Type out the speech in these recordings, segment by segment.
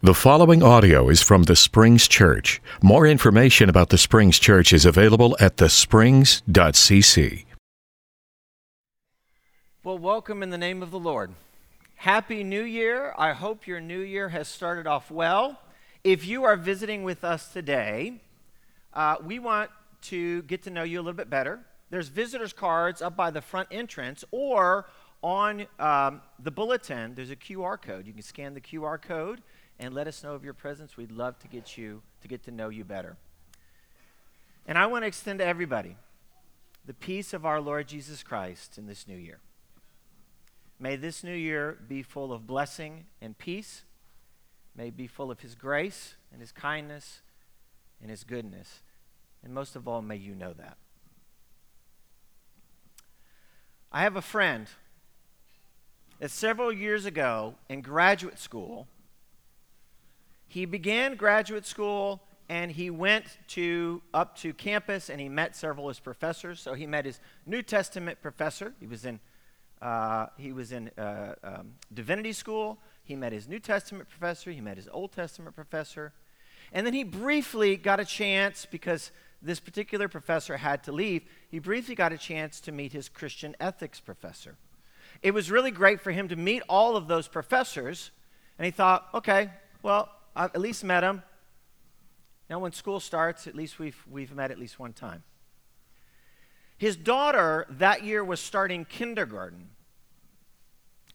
The following audio is from the Springs Church. More information about the Springs Church is available at thesprings.cc. Well, welcome in the name of the Lord. Happy New Year. I hope your new year has started off well. If you are visiting with us today, uh, we want to get to know you a little bit better. There's visitors cards up by the front entrance or on um, the bulletin, there's a QR code. You can scan the QR code and let us know of your presence. We'd love to get you to get to know you better. And I want to extend to everybody the peace of our Lord Jesus Christ in this new year. May this new year be full of blessing and peace. May be full of his grace and his kindness and his goodness. And most of all, may you know that. I have a friend that several years ago in graduate school he began graduate school and he went to up to campus and he met several of his professors. So he met his New Testament professor. He was in uh, he was in uh, um, divinity school. He met his New Testament professor. He met his Old Testament professor, and then he briefly got a chance because this particular professor had to leave. He briefly got a chance to meet his Christian ethics professor. It was really great for him to meet all of those professors, and he thought, okay, well, I've at least met him. Now, when school starts, at least we've, we've met at least one time. His daughter that year was starting kindergarten.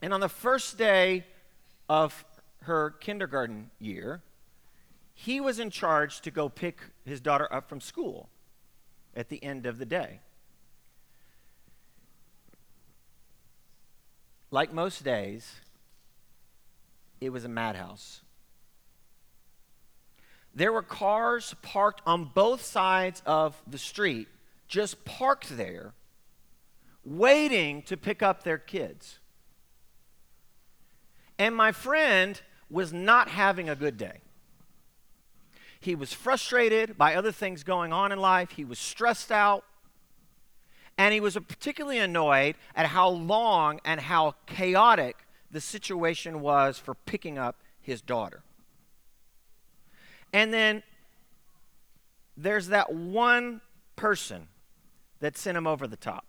And on the first day of her kindergarten year, he was in charge to go pick his daughter up from school at the end of the day. Like most days, it was a madhouse. There were cars parked on both sides of the street, just parked there, waiting to pick up their kids. And my friend was not having a good day. He was frustrated by other things going on in life, he was stressed out. And he was particularly annoyed at how long and how chaotic the situation was for picking up his daughter. And then there's that one person that sent him over the top.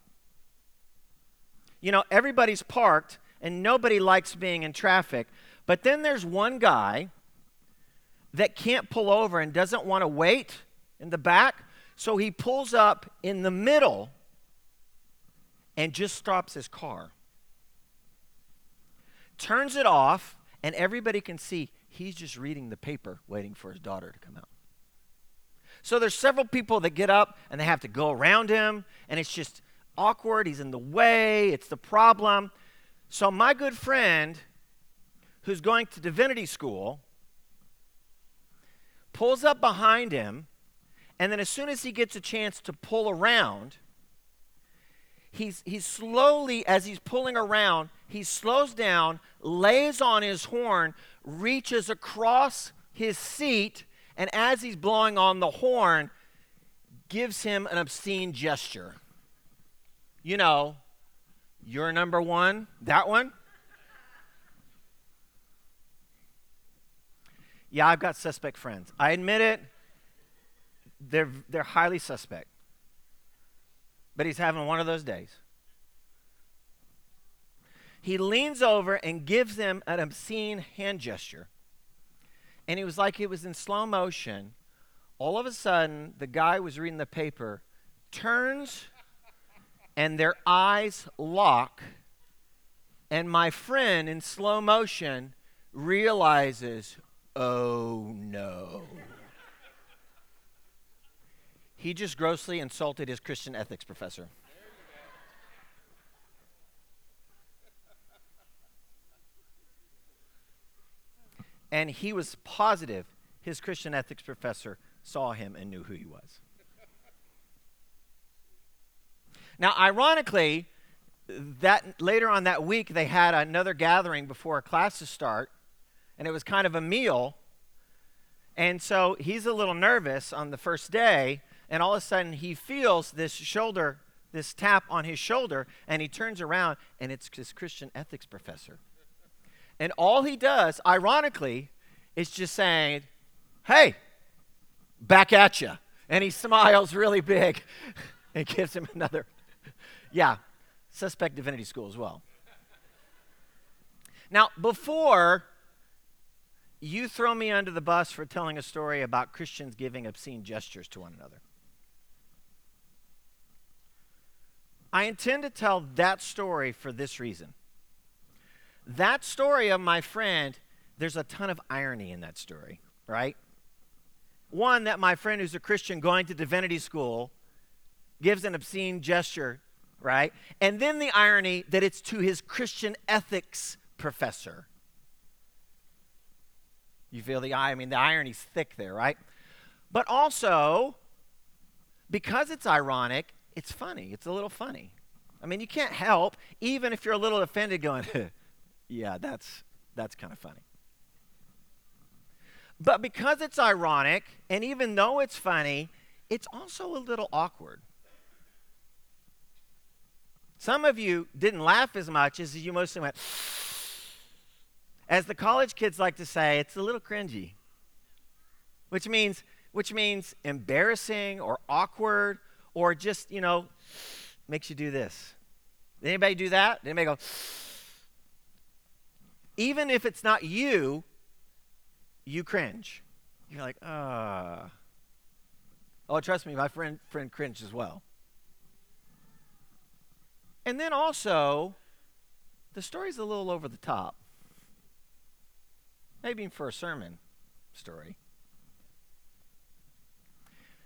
You know, everybody's parked and nobody likes being in traffic, but then there's one guy that can't pull over and doesn't want to wait in the back, so he pulls up in the middle and just stops his car. Turns it off, and everybody can see He's just reading the paper, waiting for his daughter to come out. So there's several people that get up and they have to go around him, and it's just awkward. He's in the way, it's the problem. So my good friend, who's going to divinity school, pulls up behind him, and then as soon as he gets a chance to pull around, he's, he's slowly, as he's pulling around, he slows down, lays on his horn, reaches across his seat, and as he's blowing on the horn, gives him an obscene gesture. You know, you're number one, that one. Yeah, I've got suspect friends. I admit it, they're, they're highly suspect. But he's having one of those days he leans over and gives them an obscene hand gesture. And it was like it was in slow motion. All of a sudden, the guy was reading the paper, turns, and their eyes lock. And my friend, in slow motion, realizes, oh no. he just grossly insulted his Christian ethics professor. And he was positive his Christian ethics professor saw him and knew who he was. Now, ironically, that later on that week they had another gathering before classes start, and it was kind of a meal. And so he's a little nervous on the first day, and all of a sudden he feels this shoulder, this tap on his shoulder, and he turns around, and it's his Christian ethics professor. And all he does, ironically, is just saying, hey, back at you. And he smiles really big and gives him another. Yeah, suspect divinity school as well. Now, before you throw me under the bus for telling a story about Christians giving obscene gestures to one another, I intend to tell that story for this reason. That story of my friend, there's a ton of irony in that story, right? One, that my friend who's a Christian going to divinity school gives an obscene gesture, right? And then the irony that it's to his Christian ethics professor. You feel the? I mean, the irony's thick there, right? But also, because it's ironic, it's funny. It's a little funny. I mean, you can't help, even if you're a little offended, going, yeah, that's, that's kind of funny. But because it's ironic, and even though it's funny, it's also a little awkward. Some of you didn't laugh as much as you mostly went, as the college kids like to say, it's a little cringy. Which means, which means embarrassing or awkward or just, you know, makes you do this. Did Anybody do that? Did anybody go, even if it's not you, you cringe. You're like, ah. Oh, trust me, my friend friend cringed as well. And then also, the story's a little over the top. Maybe for a sermon story.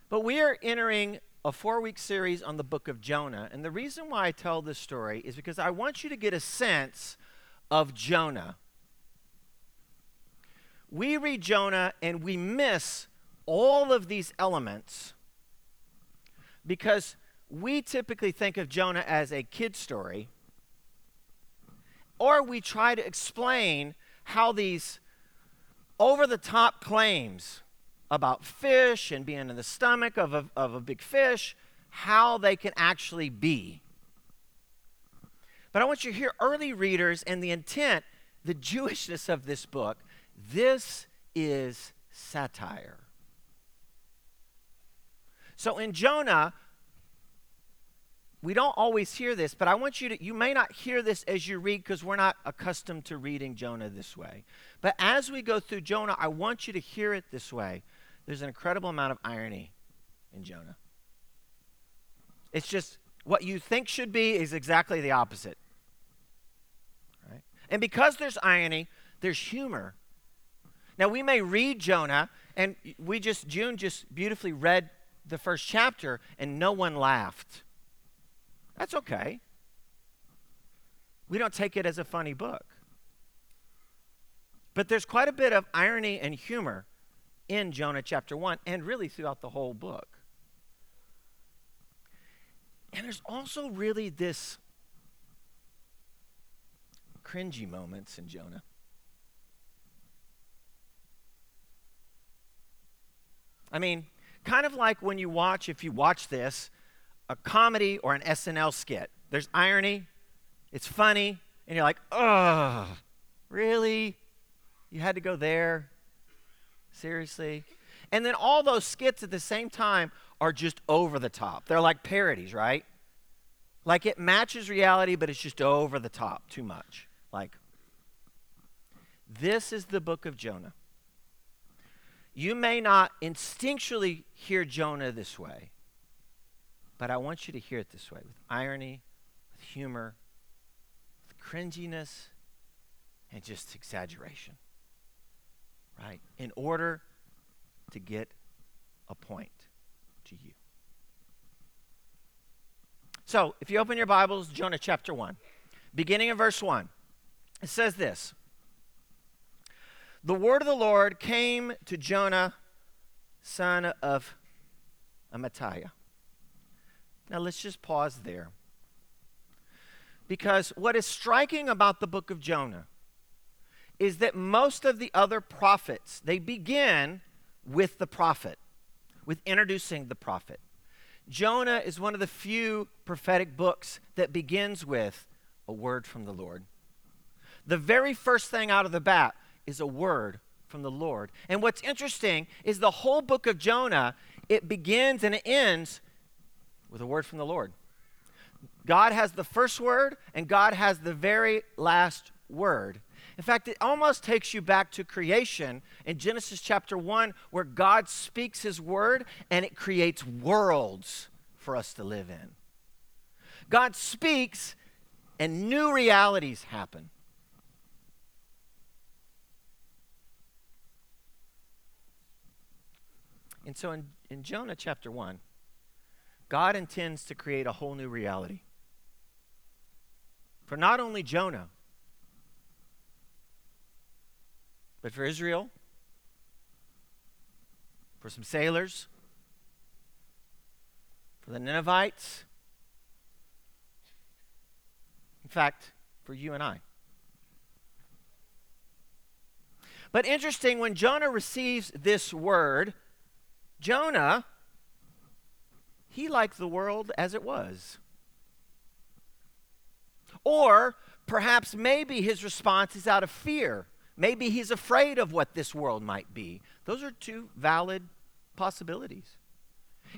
But we are entering a four week series on the book of Jonah. And the reason why I tell this story is because I want you to get a sense of Jonah. We read Jonah and we miss all of these elements because we typically think of Jonah as a kid story, or we try to explain how these over the top claims about fish and being in the stomach of a, of a big fish, how they can actually be. But I want you to hear early readers and the intent, the Jewishness of this book. This is satire. So in Jonah, we don't always hear this, but I want you to, you may not hear this as you read because we're not accustomed to reading Jonah this way. But as we go through Jonah, I want you to hear it this way. There's an incredible amount of irony in Jonah. It's just what you think should be is exactly the opposite. And because there's irony, there's humor. Now, we may read Jonah, and we just, June just beautifully read the first chapter, and no one laughed. That's okay. We don't take it as a funny book. But there's quite a bit of irony and humor in Jonah chapter 1 and really throughout the whole book. And there's also really this cringy moments in Jonah. I mean, kind of like when you watch, if you watch this, a comedy or an SNL skit. There's irony, it's funny, and you're like, oh, really? You had to go there? Seriously? And then all those skits at the same time are just over the top. They're like parodies, right? Like it matches reality, but it's just over the top too much. Like, this is the book of Jonah. You may not instinctually hear Jonah this way, but I want you to hear it this way with irony, with humor, with cringiness, and just exaggeration. Right? In order to get a point to you. So, if you open your Bibles, Jonah chapter 1, beginning in verse 1, it says this The word of the Lord came to Jonah, son of Amittai now let's just pause there. Because what is striking about the book of Jonah is that most of the other prophets, they begin with the prophet, with introducing the prophet. Jonah is one of the few prophetic books that begins with a word from the Lord. The very first thing out of the bat is a word from the Lord. And what's interesting is the whole book of Jonah, it begins and it ends with a word from the Lord. God has the first word, and God has the very last word. In fact, it almost takes you back to creation in Genesis chapter 1, where God speaks his word and it creates worlds for us to live in. God speaks and new realities happen. And so in, in Jonah chapter 1, God intends to create a whole new reality. For not only Jonah, but for Israel, for some sailors, for the Ninevites, in fact, for you and I. But interesting, when Jonah receives this word, Jonah, he liked the world as it was. Or perhaps maybe his response is out of fear. Maybe he's afraid of what this world might be. Those are two valid possibilities.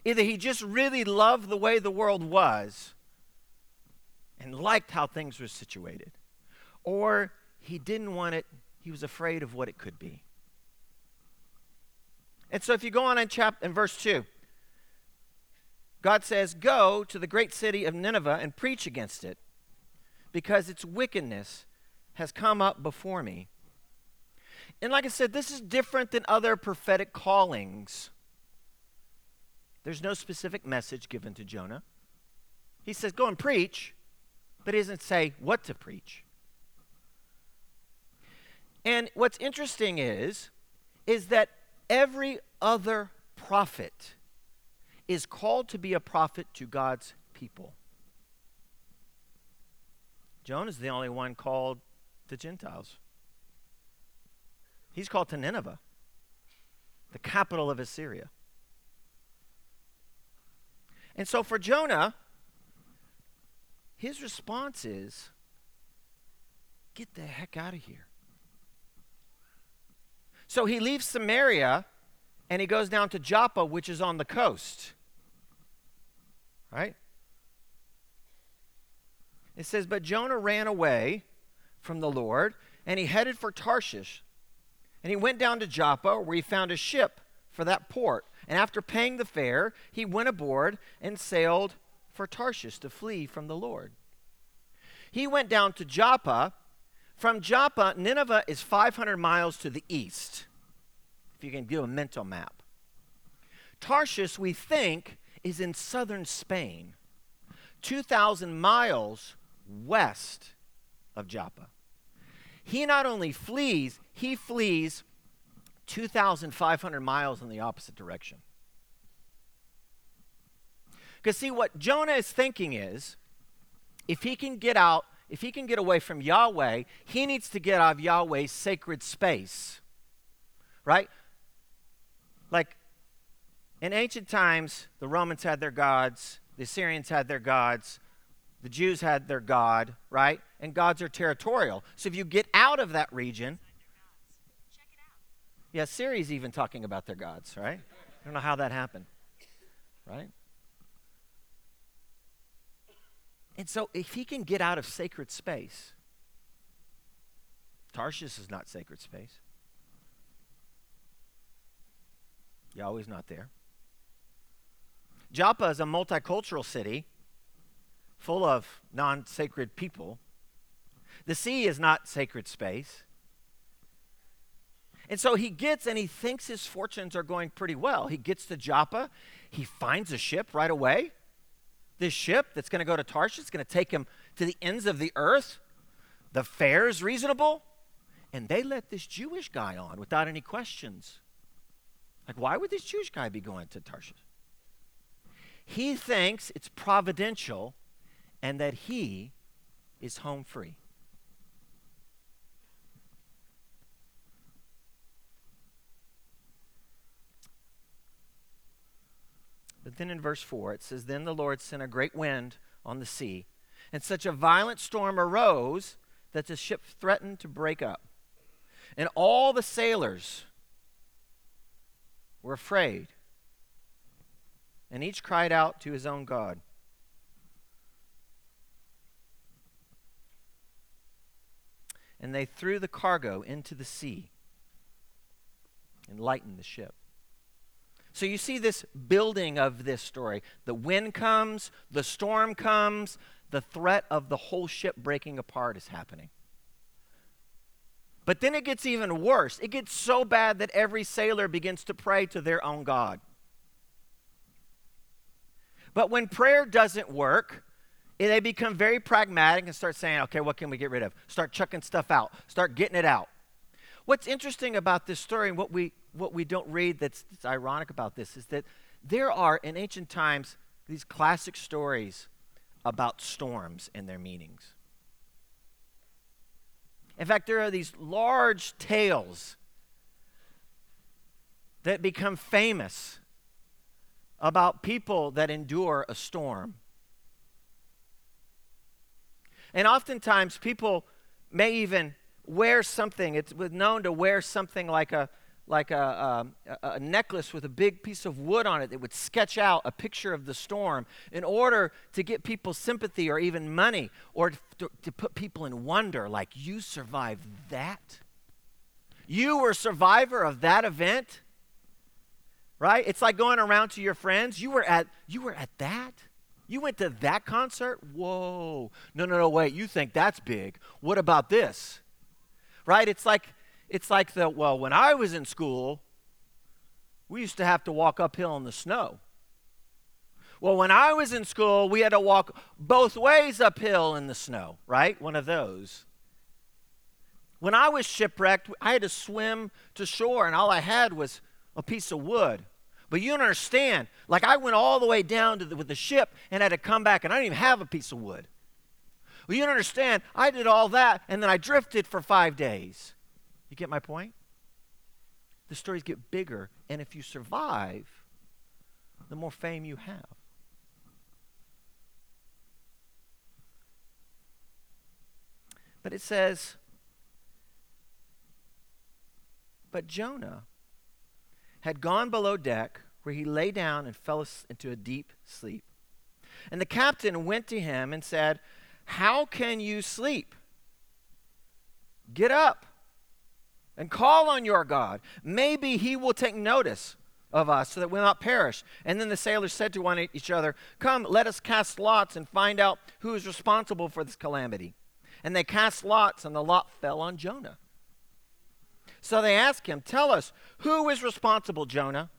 Either he just really loved the way the world was and liked how things were situated, or he didn't want it, he was afraid of what it could be. And so if you go on in, chap- in verse 2, God says, Go to the great city of Nineveh and preach against it, because its wickedness has come up before me. And like I said, this is different than other prophetic callings. There's no specific message given to Jonah. He says, Go and preach, but he doesn't say what to preach. And what's interesting is, is that every other prophet is called to be a prophet to God's people. Jonah is the only one called to Gentiles. He's called to Nineveh, the capital of Assyria. And so for Jonah, his response is get the heck out of here. So he leaves Samaria and he goes down to Joppa, which is on the coast. Right? It says, But Jonah ran away from the Lord and he headed for Tarshish. And he went down to Joppa where he found a ship for that port. And after paying the fare, he went aboard and sailed for Tarshish to flee from the Lord. He went down to Joppa. From Joppa, Nineveh is 500 miles to the east, if you can do a mental map. Tarshish, we think, is in southern Spain, 2,000 miles west of Joppa. He not only flees, he flees 2,500 miles in the opposite direction. Because, see, what Jonah is thinking is if he can get out, if he can get away from Yahweh, he needs to get out of Yahweh's sacred space. Right? Like in ancient times, the Romans had their gods, the Assyrians had their gods, the Jews had their God, right? And gods are territorial. So if you get out of that region, yeah, Syria's even talking about their gods, right? I don't know how that happened, right? And so if he can get out of sacred space, Tarshish is not sacred space. Yahweh's not there. Joppa is a multicultural city full of non sacred people. The sea is not sacred space. And so he gets and he thinks his fortunes are going pretty well. He gets to Joppa, he finds a ship right away. This ship that's going to go to Tarshish is going to take him to the ends of the earth. The fare is reasonable. And they let this Jewish guy on without any questions. Like, why would this Jewish guy be going to Tarshish? He thinks it's providential and that he is home free. But then in verse 4, it says, Then the Lord sent a great wind on the sea, and such a violent storm arose that the ship threatened to break up. And all the sailors were afraid. And each cried out to his own God. And they threw the cargo into the sea and lightened the ship. So you see this building of this story. The wind comes, the storm comes, the threat of the whole ship breaking apart is happening. But then it gets even worse. It gets so bad that every sailor begins to pray to their own God. But when prayer doesn't work, eh, they become very pragmatic and start saying, okay, what can we get rid of? Start chucking stuff out, start getting it out. What's interesting about this story and what we, what we don't read that's, that's ironic about this is that there are, in ancient times, these classic stories about storms and their meanings. In fact, there are these large tales that become famous about people that endure a storm. And oftentimes, people may even wear something. It's known to wear something like a like a, um, a, a, necklace with a big piece of wood on it that would sketch out a picture of the storm in order to get people's sympathy or even money or to, to put people in wonder like you survived that? You were a survivor of that event? Right? It's like going around to your friends you were at you were at that? You went to that concert? Whoa. No no no wait you think that's big. What about this? Right? It's like it's like the, well, when I was in school, we used to have to walk uphill in the snow. Well, when I was in school, we had to walk both ways uphill in the snow, right? One of those. When I was shipwrecked, I had to swim to shore, and all I had was a piece of wood. But you don't understand. Like, I went all the way down the, with the ship and had to come back, and I didn't even have a piece of wood. Well, you don't understand. I did all that, and then I drifted for five days. You get my point? The stories get bigger, and if you survive, the more fame you have. But it says, But Jonah had gone below deck, where he lay down and fell into a deep sleep. And the captain went to him and said, How can you sleep? Get up and call on your God. Maybe he will take notice of us so that we'll not perish. And then the sailors said to one each other, Come, let us cast lots and find out who is responsible for this calamity. And they cast lots, and the lot fell on Jonah. So they asked him, Tell us, who is responsible, Jonah,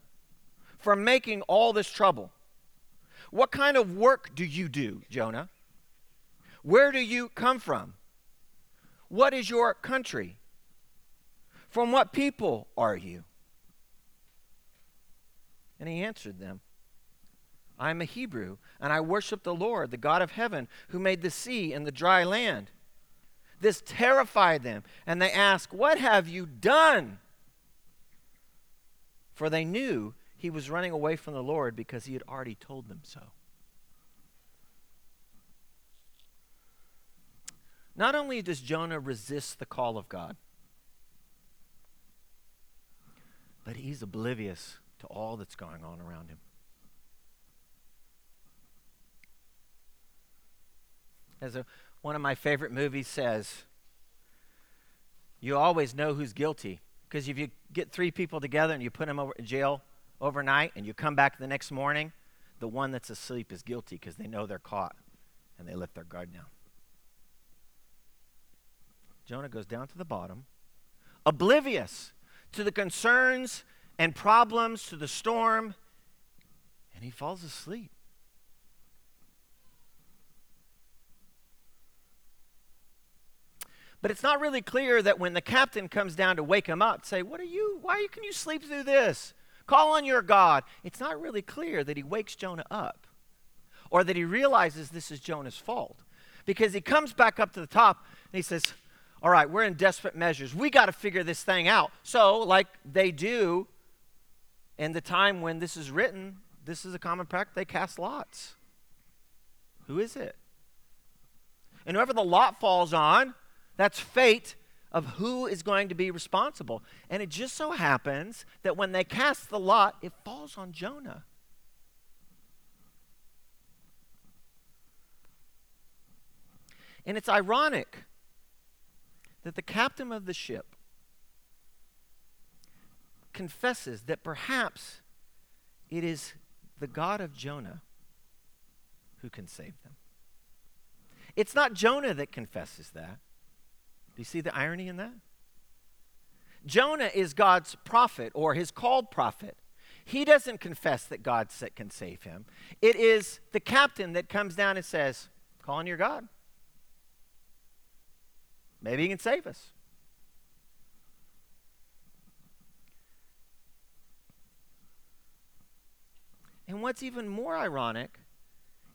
for making all this trouble? What kind of work do you do, Jonah? Where do you come from? What is your country? From what people are you? And he answered them, I am a Hebrew, and I worship the Lord, the God of heaven, who made the sea and the dry land. This terrified them, and they asked, What have you done? For they knew he was running away from the Lord because he had already told them so. Not only does Jonah resist the call of God, but he's oblivious to all that's going on around him. As a, one of my favorite movies says, you always know who's guilty. Because if you get three people together and you put them over in jail overnight and you come back the next morning, the one that's asleep is guilty because they know they're caught and they let their guard down. Jonah goes down to the bottom, oblivious to the concerns and problems, to the storm, and he falls asleep. But it's not really clear that when the captain comes down to wake him up, say, What are you? Why can you sleep through this? Call on your God. It's not really clear that he wakes Jonah up or that he realizes this is Jonah's fault. Because he comes back up to the top and he says, all right, we're in desperate measures. We got to figure this thing out. So, like they do in the time when this is written, this is a common practice. They cast lots. Who is it? And whoever the lot falls on, that's fate of who is going to be responsible. And it just so happens that when they cast the lot, it falls on Jonah. And it's ironic that the captain of the ship confesses that perhaps it is the God of Jonah who can save them. It's not Jonah that confesses that. Do you see the irony in that? Jonah is God's prophet or his called prophet. He doesn't confess that God can save him. It is the captain that comes down and says, Call on your God. Maybe he can save us. And what's even more ironic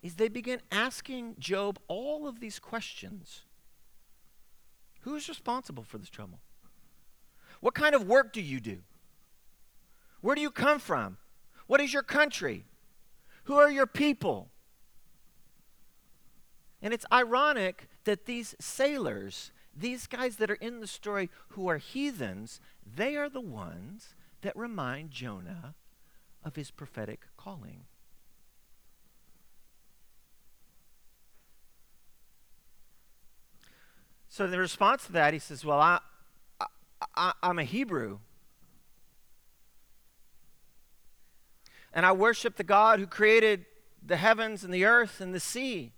is they begin asking Job all of these questions. Who is responsible for this trouble? What kind of work do you do? Where do you come from? What is your country? Who are your people? And it's ironic that these sailors, these guys that are in the story who are heathens, they are the ones that remind Jonah of his prophetic calling. So, in response to that, he says, Well, I, I, I'm a Hebrew. And I worship the God who created the heavens and the earth and the sea.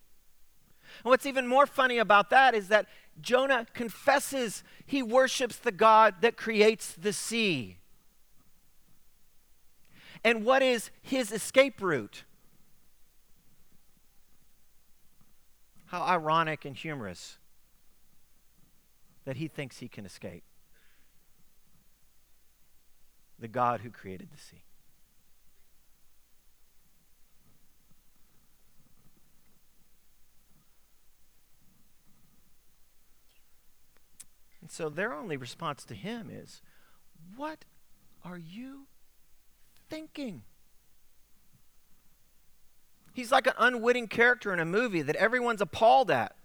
And what's even more funny about that is that Jonah confesses he worships the God that creates the sea. And what is his escape route? How ironic and humorous that he thinks he can escape. The God who created the sea. And so their only response to him is, What are you thinking? He's like an unwitting character in a movie that everyone's appalled at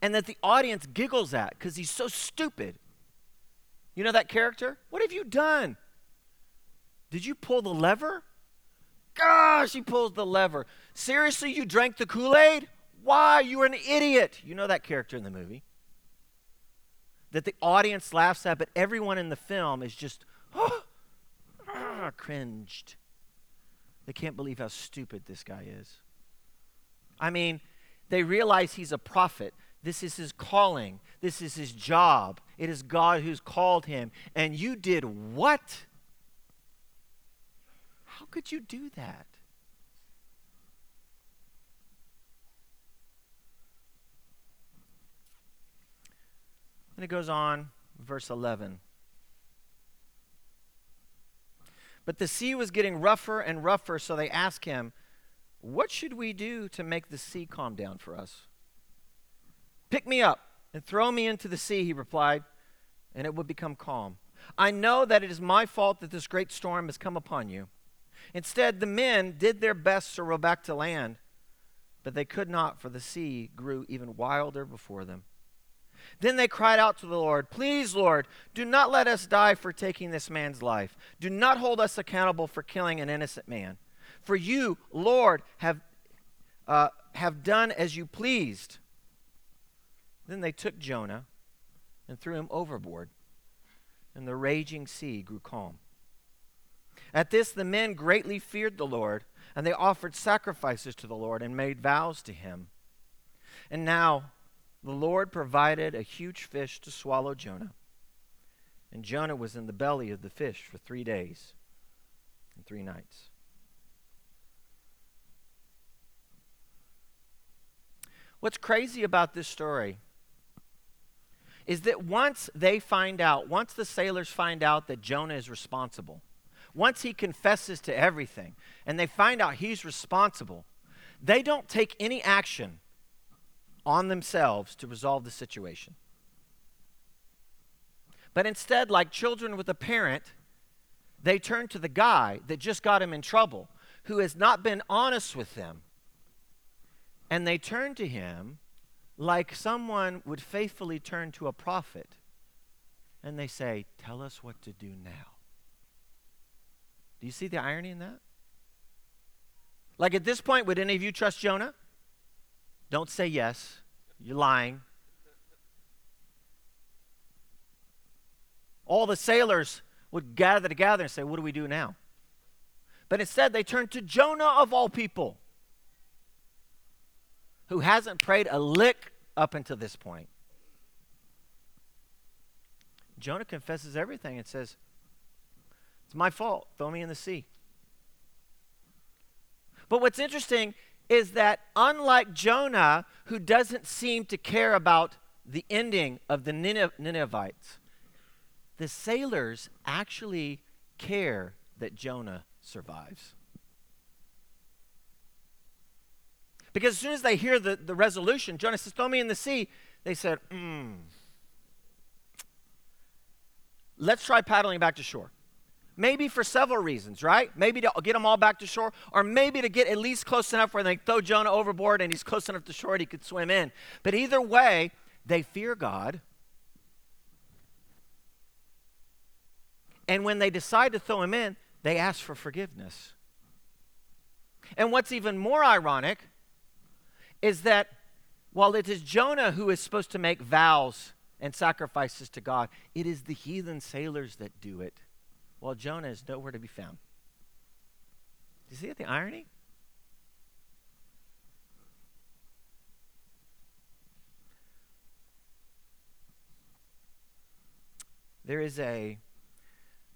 and that the audience giggles at because he's so stupid. You know that character? What have you done? Did you pull the lever? Gosh, he pulls the lever. Seriously, you drank the Kool Aid? Why? You are an idiot. You know that character in the movie. That the audience laughs at, but everyone in the film is just, oh, cringed. They can't believe how stupid this guy is. I mean, they realize he's a prophet. This is his calling. This is his job. It is God who's called him. And you did what? How could you do that? And it goes on, verse 11. But the sea was getting rougher and rougher, so they asked him, What should we do to make the sea calm down for us? Pick me up and throw me into the sea, he replied, and it would become calm. I know that it is my fault that this great storm has come upon you. Instead, the men did their best to row back to land, but they could not, for the sea grew even wilder before them. Then they cried out to the Lord, Please, Lord, do not let us die for taking this man's life. Do not hold us accountable for killing an innocent man. For you, Lord, have, uh, have done as you pleased. Then they took Jonah and threw him overboard, and the raging sea grew calm. At this, the men greatly feared the Lord, and they offered sacrifices to the Lord and made vows to him. And now the Lord provided a huge fish to swallow Jonah. And Jonah was in the belly of the fish for three days and three nights. What's crazy about this story is that once they find out, once the sailors find out that Jonah is responsible, once he confesses to everything and they find out he's responsible, they don't take any action on themselves to resolve the situation. But instead, like children with a parent, they turn to the guy that just got him in trouble, who has not been honest with them. And they turn to him like someone would faithfully turn to a prophet and they say, Tell us what to do now. Do you see the irony in that? Like at this point, would any of you trust Jonah? Don't say yes. You're lying. All the sailors would gather together and say, What do we do now? But instead, they turned to Jonah of all people, who hasn't prayed a lick up until this point. Jonah confesses everything and says, It's my fault. Throw me in the sea. But what's interesting is that unlike Jonah, who doesn't seem to care about the ending of the Ninevites, the sailors actually care that Jonah survives. Because as soon as they hear the, the resolution, Jonah says, Throw me in the sea. They said, Hmm. Let's try paddling back to shore. Maybe for several reasons, right? Maybe to get them all back to shore, or maybe to get at least close enough where they throw Jonah overboard and he's close enough to shore he could swim in. But either way, they fear God. And when they decide to throw him in, they ask for forgiveness. And what's even more ironic is that while it is Jonah who is supposed to make vows and sacrifices to God, it is the heathen sailors that do it while Jonah is nowhere to be found. Do you see the irony? There is a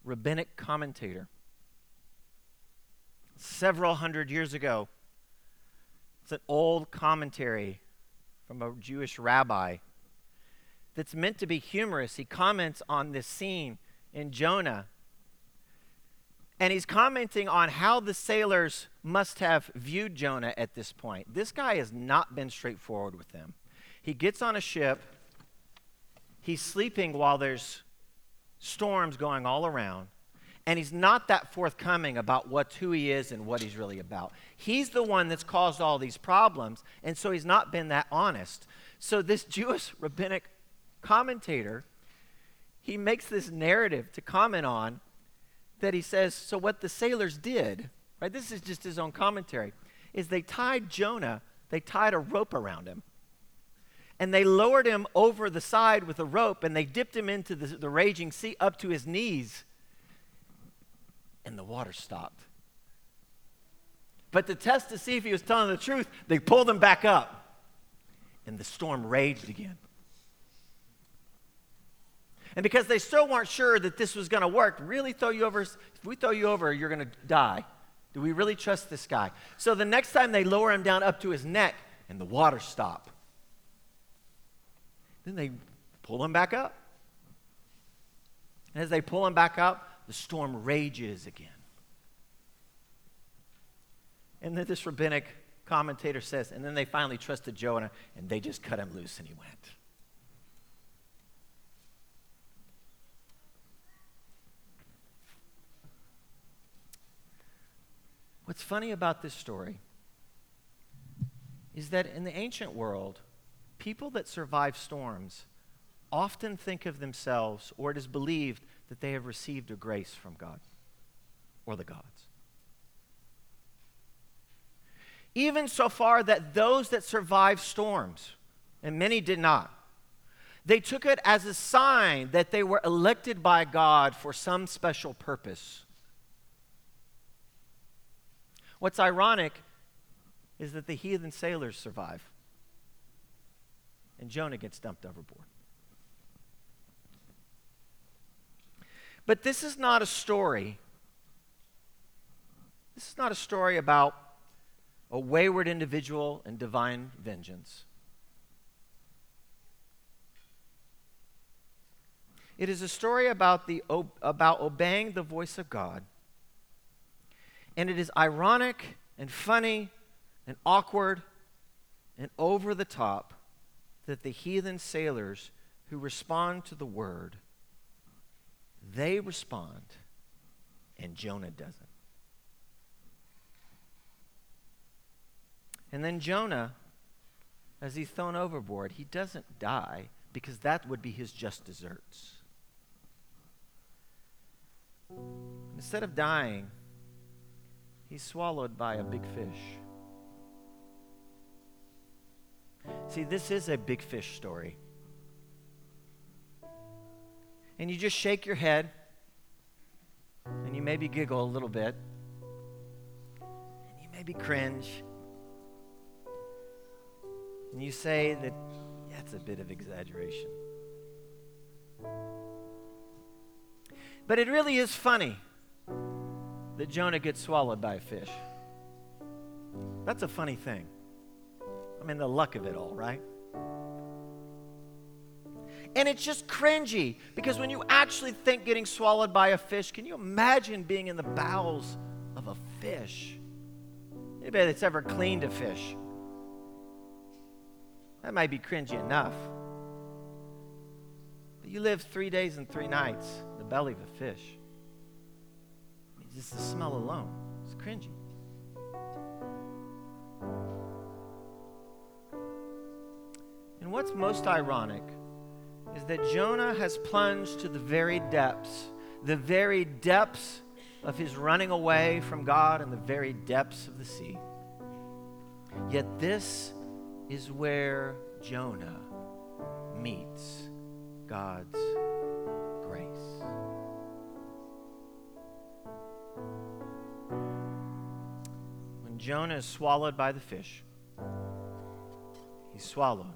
rabbinic commentator several hundred years ago. It's an old commentary from a Jewish rabbi that's meant to be humorous. He comments on this scene in Jonah and he's commenting on how the sailors must have viewed Jonah at this point. This guy has not been straightforward with them. He gets on a ship, he's sleeping while there's storms going all around, and he's not that forthcoming about what who he is and what he's really about. He's the one that's caused all these problems, and so he's not been that honest. So this Jewish rabbinic commentator, he makes this narrative to comment on that he says, so what the sailors did, right? This is just his own commentary, is they tied Jonah, they tied a rope around him. And they lowered him over the side with a rope and they dipped him into the, the raging sea up to his knees. And the water stopped. But to test to see if he was telling the truth, they pulled him back up. And the storm raged again. And because they still weren't sure that this was going to work, really throw you over, if we throw you over, you're going to die. Do we really trust this guy? So the next time they lower him down up to his neck and the water stop. Then they pull him back up. And as they pull him back up, the storm rages again. And then this rabbinic commentator says, and then they finally trusted Jonah and they just cut him loose and he went. What's funny about this story is that in the ancient world, people that survive storms often think of themselves, or it is believed that they have received a grace from God or the gods. Even so far that those that survived storms, and many did not, they took it as a sign that they were elected by God for some special purpose. What's ironic is that the heathen sailors survive, and Jonah gets dumped overboard. But this is not a story. This is not a story about a wayward individual and divine vengeance. It is a story about, the, about obeying the voice of God and it is ironic and funny and awkward and over the top that the heathen sailors who respond to the word, they respond and Jonah doesn't. And then Jonah, as he's thrown overboard, he doesn't die because that would be his just desserts. Instead of dying, he's swallowed by a big fish. See, this is a big fish story. And you just shake your head and you maybe giggle a little bit and you maybe cringe and you say that that's a bit of exaggeration. But it really is funny that Jonah gets swallowed by a fish. That's a funny thing. I mean, the luck of it all, right? And it's just cringy because when you actually think getting swallowed by a fish, can you imagine being in the bowels of a fish? Anybody that's ever cleaned a fish? That might be cringy enough. But you live three days and three nights in the belly of a fish. Just the smell alone is cringy. And what's most ironic is that Jonah has plunged to the very depths, the very depths of his running away from God and the very depths of the sea. Yet this is where Jonah meets God's grace. Jonah is swallowed by the fish, he's swallowed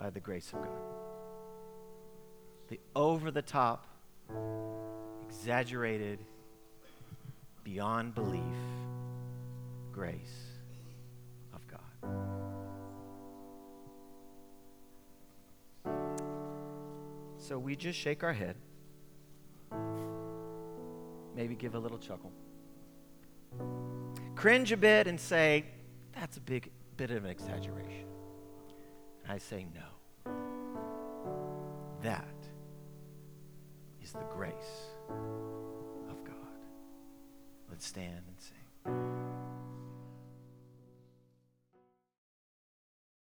by the grace of God. The over the top, exaggerated, beyond belief grace of God. So we just shake our head, maybe give a little chuckle, cringe a bit, and say, that's a big bit of an exaggeration. I say, no. That is the grace of God. Let's stand and sing.